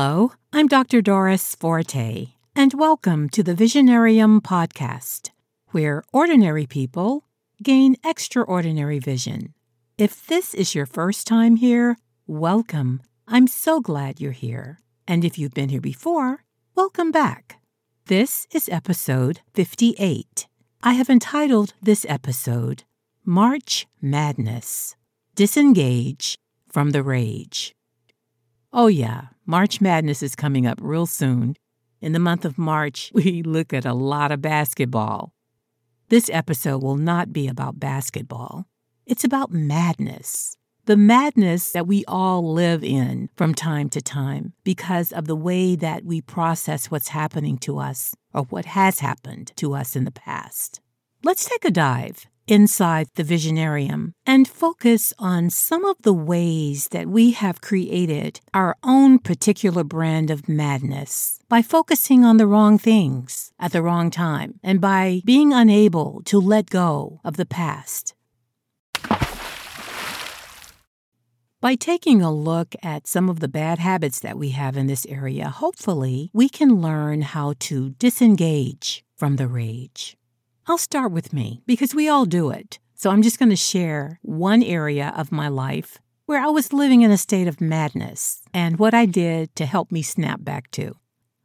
Hello, I'm Dr. Doris Forte, and welcome to the Visionarium podcast, where ordinary people gain extraordinary vision. If this is your first time here, welcome. I'm so glad you're here. And if you've been here before, welcome back. This is episode 58. I have entitled this episode March Madness Disengage from the Rage. Oh, yeah, March Madness is coming up real soon. In the month of March, we look at a lot of basketball. This episode will not be about basketball, it's about madness. The madness that we all live in from time to time because of the way that we process what's happening to us or what has happened to us in the past. Let's take a dive inside the Visionarium and focus on some of the ways that we have created our own particular brand of madness by focusing on the wrong things at the wrong time and by being unable to let go of the past. By taking a look at some of the bad habits that we have in this area, hopefully we can learn how to disengage from the rage. I'll start with me because we all do it. So I'm just going to share one area of my life where I was living in a state of madness and what I did to help me snap back to.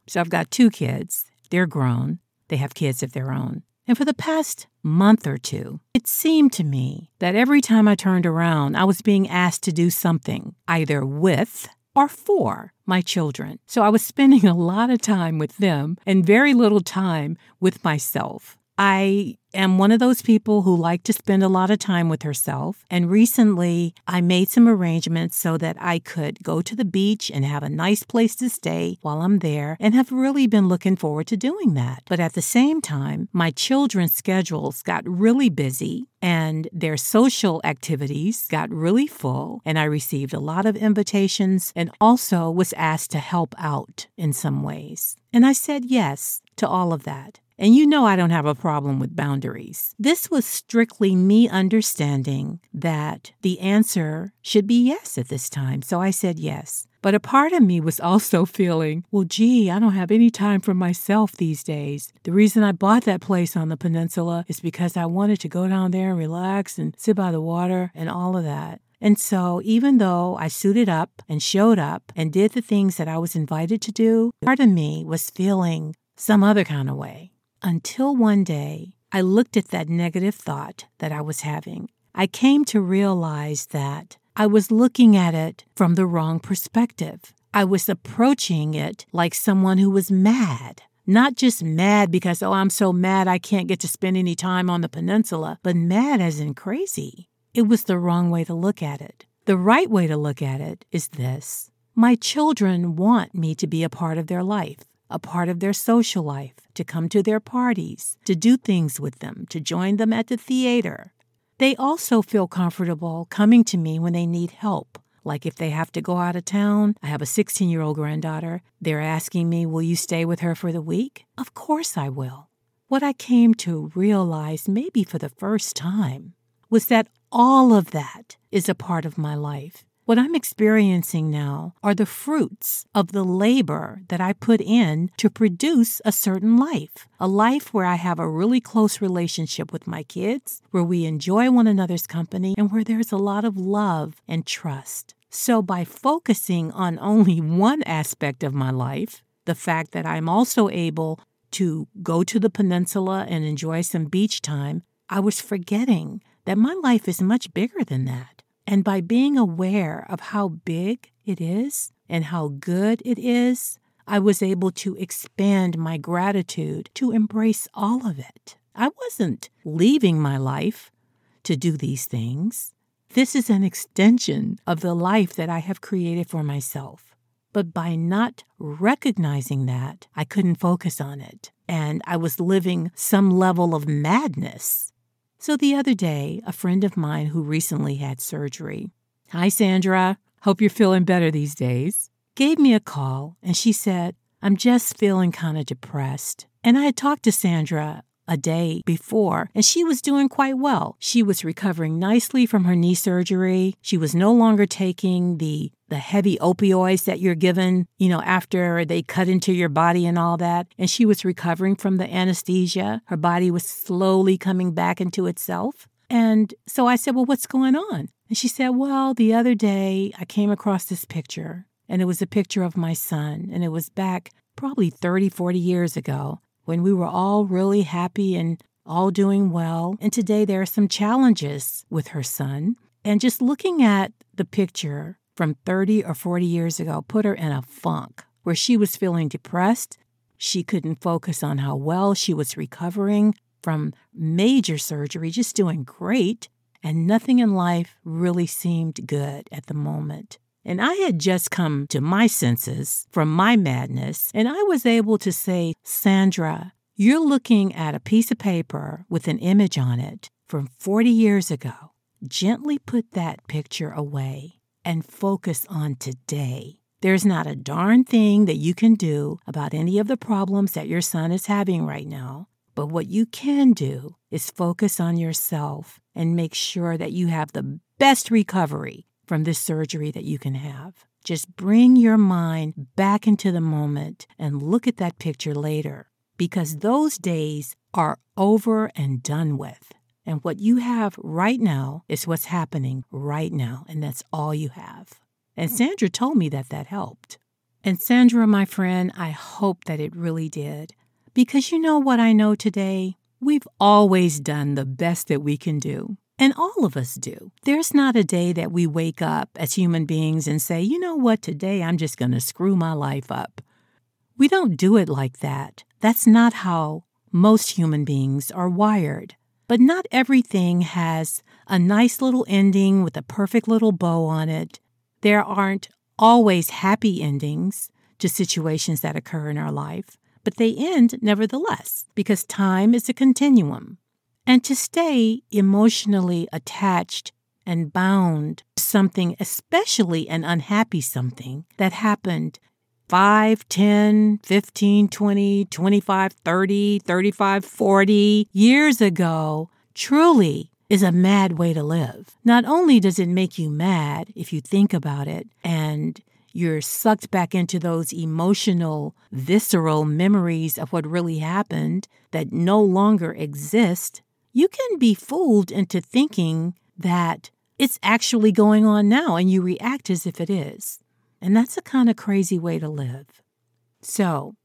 So I've got two kids. They're grown, they have kids of their own. And for the past month or two, it seemed to me that every time I turned around, I was being asked to do something, either with or for my children. So I was spending a lot of time with them and very little time with myself. I am one of those people who like to spend a lot of time with herself. And recently, I made some arrangements so that I could go to the beach and have a nice place to stay while I'm there, and have really been looking forward to doing that. But at the same time, my children's schedules got really busy and their social activities got really full, and I received a lot of invitations and also was asked to help out in some ways. And I said yes to all of that. And you know I don't have a problem with boundaries. This was strictly me understanding that the answer should be yes at this time. So I said yes. But a part of me was also feeling, well, gee, I don't have any time for myself these days. The reason I bought that place on the peninsula is because I wanted to go down there and relax and sit by the water and all of that. And so, even though I suited up and showed up and did the things that I was invited to do, part of me was feeling some other kind of way until one day I looked at that negative thought that I was having. I came to realize that I was looking at it from the wrong perspective. I was approaching it like someone who was mad. Not just mad because, oh, I'm so mad I can't get to spend any time on the peninsula, but mad as in crazy. It was the wrong way to look at it. The right way to look at it is this My children want me to be a part of their life a part of their social life, to come to their parties, to do things with them, to join them at the theater. They also feel comfortable coming to me when they need help. Like if they have to go out of town, I have a 16 year old granddaughter. They're asking me, Will you stay with her for the week? Of course I will. What I came to realize, maybe for the first time, was that all of that is a part of my life. What I'm experiencing now are the fruits of the labor that I put in to produce a certain life. A life where I have a really close relationship with my kids, where we enjoy one another's company, and where there's a lot of love and trust. So, by focusing on only one aspect of my life, the fact that I'm also able to go to the peninsula and enjoy some beach time, I was forgetting that my life is much bigger than that. And by being aware of how big it is and how good it is, I was able to expand my gratitude to embrace all of it. I wasn't leaving my life to do these things. This is an extension of the life that I have created for myself. But by not recognizing that, I couldn't focus on it. And I was living some level of madness so the other day, a friend of mine who recently had surgery, Hi, Sandra, hope you're feeling better these days, gave me a call and she said, I'm just feeling kind of depressed. And I had talked to Sandra a day before, and she was doing quite well. She was recovering nicely from her knee surgery. She was no longer taking the the heavy opioids that you're given, you know, after they cut into your body and all that. And she was recovering from the anesthesia. Her body was slowly coming back into itself. And so I said, Well, what's going on? And she said, Well, the other day I came across this picture, and it was a picture of my son, and it was back probably 30, 40 years ago when we were all really happy and all doing well. And today there are some challenges with her son. And just looking at the picture from 30 or 40 years ago put her in a funk where she was feeling depressed. She couldn't focus on how well she was recovering from major surgery, just doing great. And nothing in life really seemed good at the moment. And I had just come to my senses from my madness, and I was able to say, Sandra, you're looking at a piece of paper with an image on it from 40 years ago. Gently put that picture away and focus on today. There's not a darn thing that you can do about any of the problems that your son is having right now. But what you can do is focus on yourself and make sure that you have the best recovery from this surgery that you can have. Just bring your mind back into the moment and look at that picture later because those days are over and done with. And what you have right now is what's happening right now, and that's all you have. And Sandra told me that that helped. And Sandra, my friend, I hope that it really did. Because you know what I know today? We've always done the best that we can do. And all of us do. There's not a day that we wake up as human beings and say, you know what, today I'm just going to screw my life up. We don't do it like that. That's not how most human beings are wired. But not everything has a nice little ending with a perfect little bow on it. There aren't always happy endings to situations that occur in our life, but they end nevertheless because time is a continuum. And to stay emotionally attached and bound to something, especially an unhappy something that happened 5, 10, 15, 20, 25, 30, 35, 40 years ago, truly is a mad way to live. Not only does it make you mad if you think about it and you're sucked back into those emotional, visceral memories of what really happened that no longer exist, you can be fooled into thinking that it's actually going on now and you react as if it is. And that's a kind of crazy way to live. So,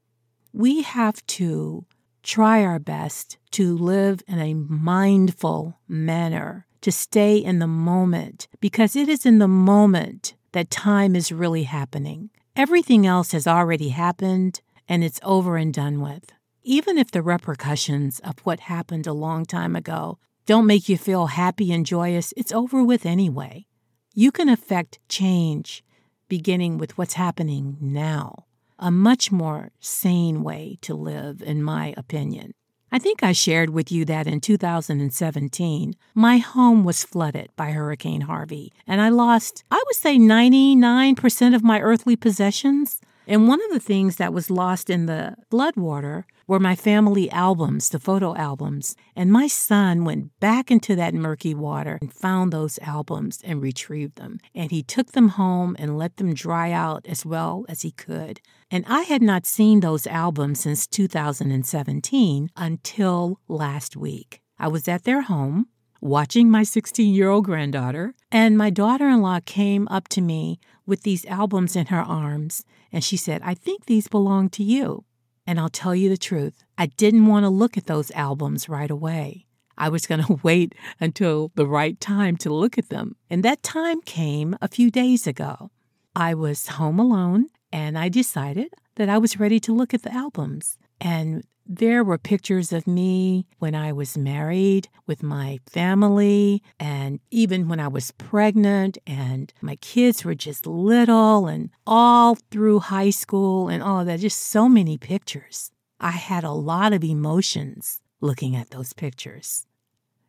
we have to try our best to live in a mindful manner, to stay in the moment, because it is in the moment that time is really happening. Everything else has already happened and it's over and done with even if the repercussions of what happened a long time ago don't make you feel happy and joyous, it's over with anyway. You can affect change beginning with what's happening now, a much more sane way to live, in my opinion. I think I shared with you that in 2017, my home was flooded by Hurricane Harvey, and I lost, I would say, 99% of my earthly possessions. And one of the things that was lost in the floodwater were my family albums, the photo albums. And my son went back into that murky water and found those albums and retrieved them. And he took them home and let them dry out as well as he could. And I had not seen those albums since 2017 until last week. I was at their home watching my 16 year old granddaughter, and my daughter in law came up to me with these albums in her arms, and she said, I think these belong to you. And I'll tell you the truth, I didn't want to look at those albums right away. I was going to wait until the right time to look at them. And that time came a few days ago. I was home alone and I decided that I was ready to look at the albums. And there were pictures of me when I was married with my family, and even when I was pregnant, and my kids were just little, and all through high school, and all of that. Just so many pictures. I had a lot of emotions looking at those pictures.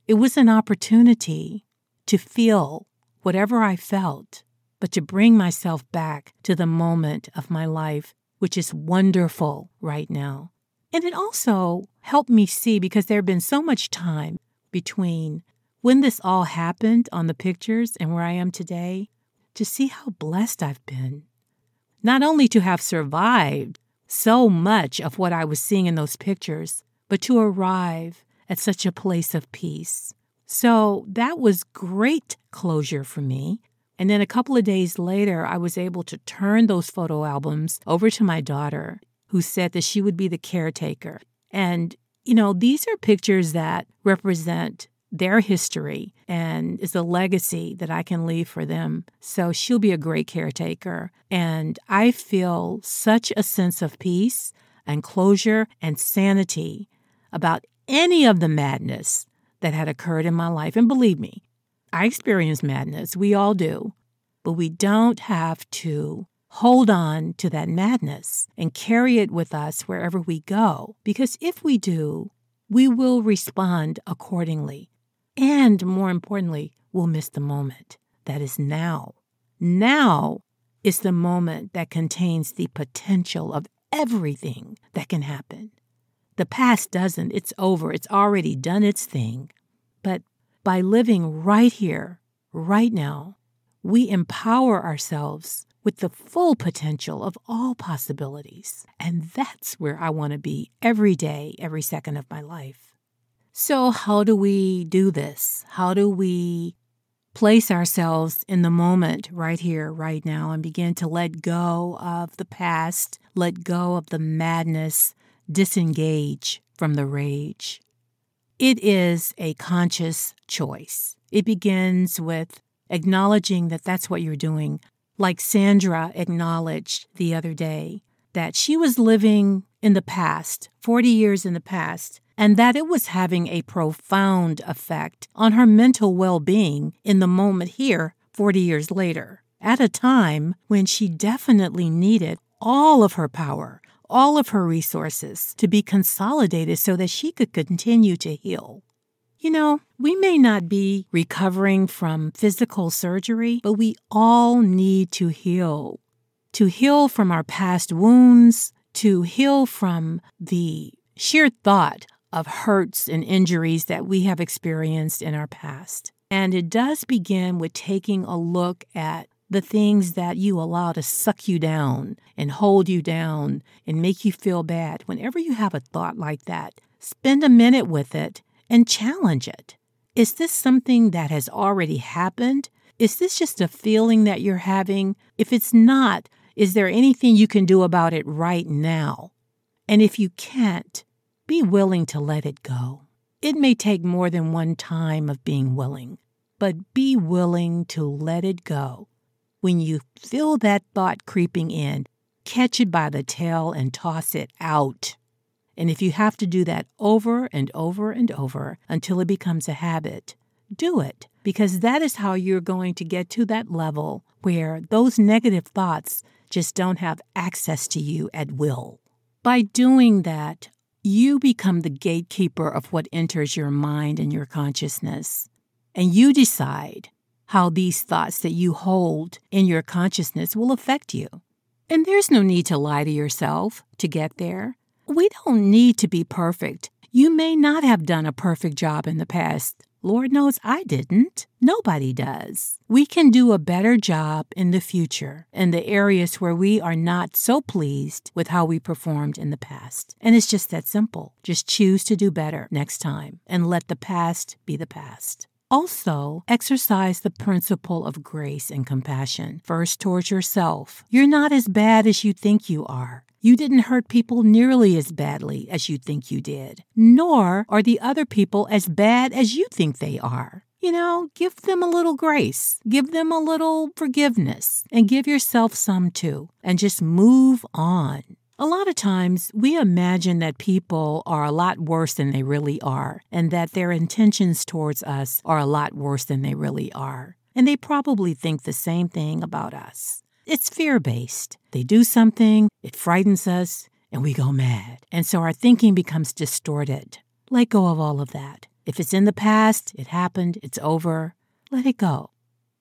It was an opportunity to feel whatever I felt, but to bring myself back to the moment of my life, which is wonderful right now And it also helped me see because there had been so much time between when this all happened on the pictures and where I am today, to see how blessed I've been. Not only to have survived so much of what I was seeing in those pictures, but to arrive at such a place of peace. So that was great closure for me. And then a couple of days later, I was able to turn those photo albums over to my daughter, who said that she would be the caretaker. And, you know, these are pictures that represent their history and is a legacy that I can leave for them. So she'll be a great caretaker. And I feel such a sense of peace and closure and sanity about any of the madness that had occurred in my life. And believe me, I experience madness. We all do. But we don't have to hold on to that madness and carry it with us wherever we go. Because if we do, we will respond accordingly. And more importantly, we'll miss the moment that is now. Now is the moment that contains the potential of everything that can happen. The past doesn't, it's over, it's already done its thing. But by living right here, right now, we empower ourselves with the full potential of all possibilities. And that's where I want to be every day, every second of my life. So, how do we do this? How do we place ourselves in the moment right here, right now, and begin to let go of the past, let go of the madness, disengage from the rage? It is a conscious choice. It begins with acknowledging that that's what you're doing, like Sandra acknowledged the other day, that she was living in the past, 40 years in the past, and that it was having a profound effect on her mental well being in the moment here 40 years later, at a time when she definitely needed all of her power, all of her resources to be consolidated so that she could continue to heal. You know, we may not be recovering from physical surgery, but we all need to heal. To heal from our past wounds, to heal from the sheer thought of hurts and injuries that we have experienced in our past. And it does begin with taking a look at the things that you allow to suck you down and hold you down and make you feel bad. Whenever you have a thought like that, spend a minute with it and challenge it. Is this something that has already happened? Is this just a feeling that you're having? If it's not, is there anything you can do about it right now? And if you can't, be willing to let it go. It may take more than one time of being willing, but be willing to let it go. When you feel that thought creeping in, catch it by the tail and toss it out. And if you have to do that over and over and over until it becomes a habit, do it because that is how you're going to get to that level where those negative thoughts just don't have access to you at will. By doing that, you become the gatekeeper of what enters your mind and your consciousness. And you decide how these thoughts that you hold in your consciousness will affect you. And there's no need to lie to yourself to get there. We don't need to be perfect. You may not have done a perfect job in the past. Lord knows I didn't. Nobody does. We can do a better job in the future in the areas where we are not so pleased with how we performed in the past. And it's just that simple. Just choose to do better next time and let the past be the past. Also, exercise the principle of grace and compassion, first towards yourself. You're not as bad as you think you are. You didn't hurt people nearly as badly as you think you did, nor are the other people as bad as you think they are. You know, give them a little grace, give them a little forgiveness, and give yourself some too, and just move on. A lot of times we imagine that people are a lot worse than they really are, and that their intentions towards us are a lot worse than they really are. And they probably think the same thing about us. It's fear based. They do something, it frightens us, and we go mad. And so our thinking becomes distorted. Let go of all of that. If it's in the past, it happened, it's over, let it go.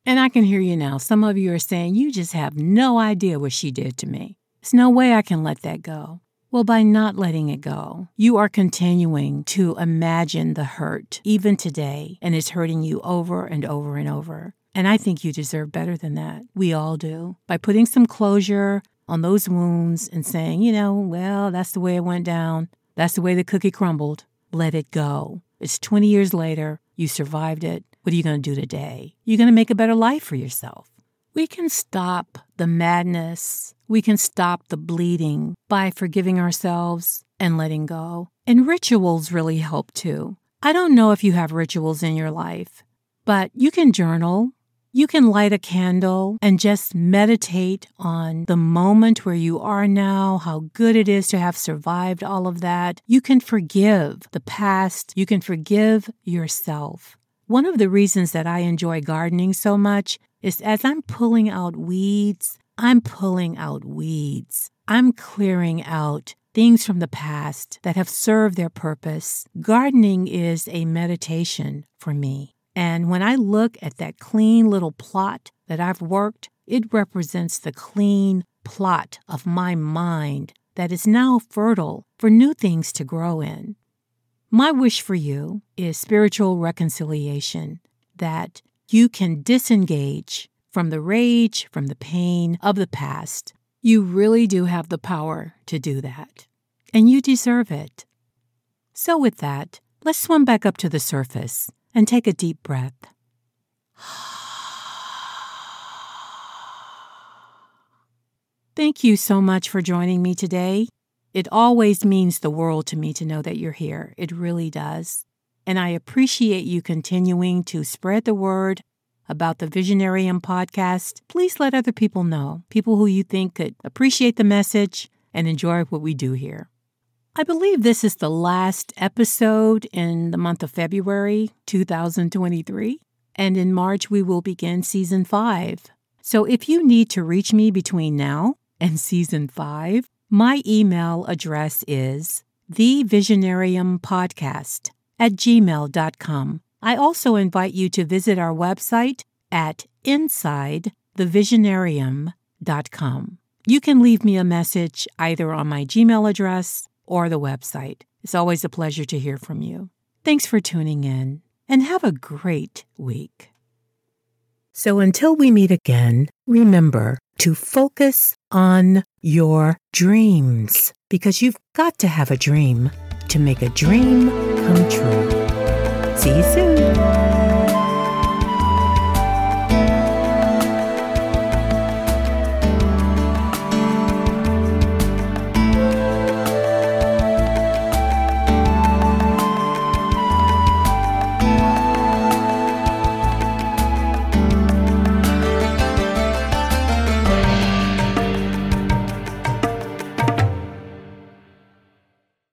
And I can hear you now. Some of you are saying, You just have no idea what she did to me. There's no way I can let that go. Well, by not letting it go, you are continuing to imagine the hurt even today, and it's hurting you over and over and over. And I think you deserve better than that. We all do. By putting some closure on those wounds and saying, you know, well, that's the way it went down. That's the way the cookie crumbled. Let it go. It's 20 years later. You survived it. What are you going to do today? You're going to make a better life for yourself. We can stop the madness. We can stop the bleeding by forgiving ourselves and letting go. And rituals really help too. I don't know if you have rituals in your life, but you can journal. You can light a candle and just meditate on the moment where you are now, how good it is to have survived all of that. You can forgive the past. You can forgive yourself. One of the reasons that I enjoy gardening so much is as I'm pulling out weeds, I'm pulling out weeds. I'm clearing out things from the past that have served their purpose. Gardening is a meditation for me. And when I look at that clean little plot that I've worked, it represents the clean plot of my mind that is now fertile for new things to grow in. My wish for you is spiritual reconciliation, that you can disengage from the rage, from the pain of the past. You really do have the power to do that, and you deserve it. So, with that, let's swim back up to the surface and take a deep breath. Thank you so much for joining me today. It always means the world to me to know that you're here. It really does. And I appreciate you continuing to spread the word about the Visionarium podcast. Please let other people know, people who you think could appreciate the message and enjoy what we do here. I believe this is the last episode in the month of February 2023. And in March, we will begin season five. So if you need to reach me between now and season five, my email address is thevisionariumpodcast at gmail.com. I also invite you to visit our website at insidethevisionarium.com. You can leave me a message either on my Gmail address or the website. It's always a pleasure to hear from you. Thanks for tuning in and have a great week. So until we meet again, remember to focus on your dreams because you've got to have a dream to make a dream come true. See you soon.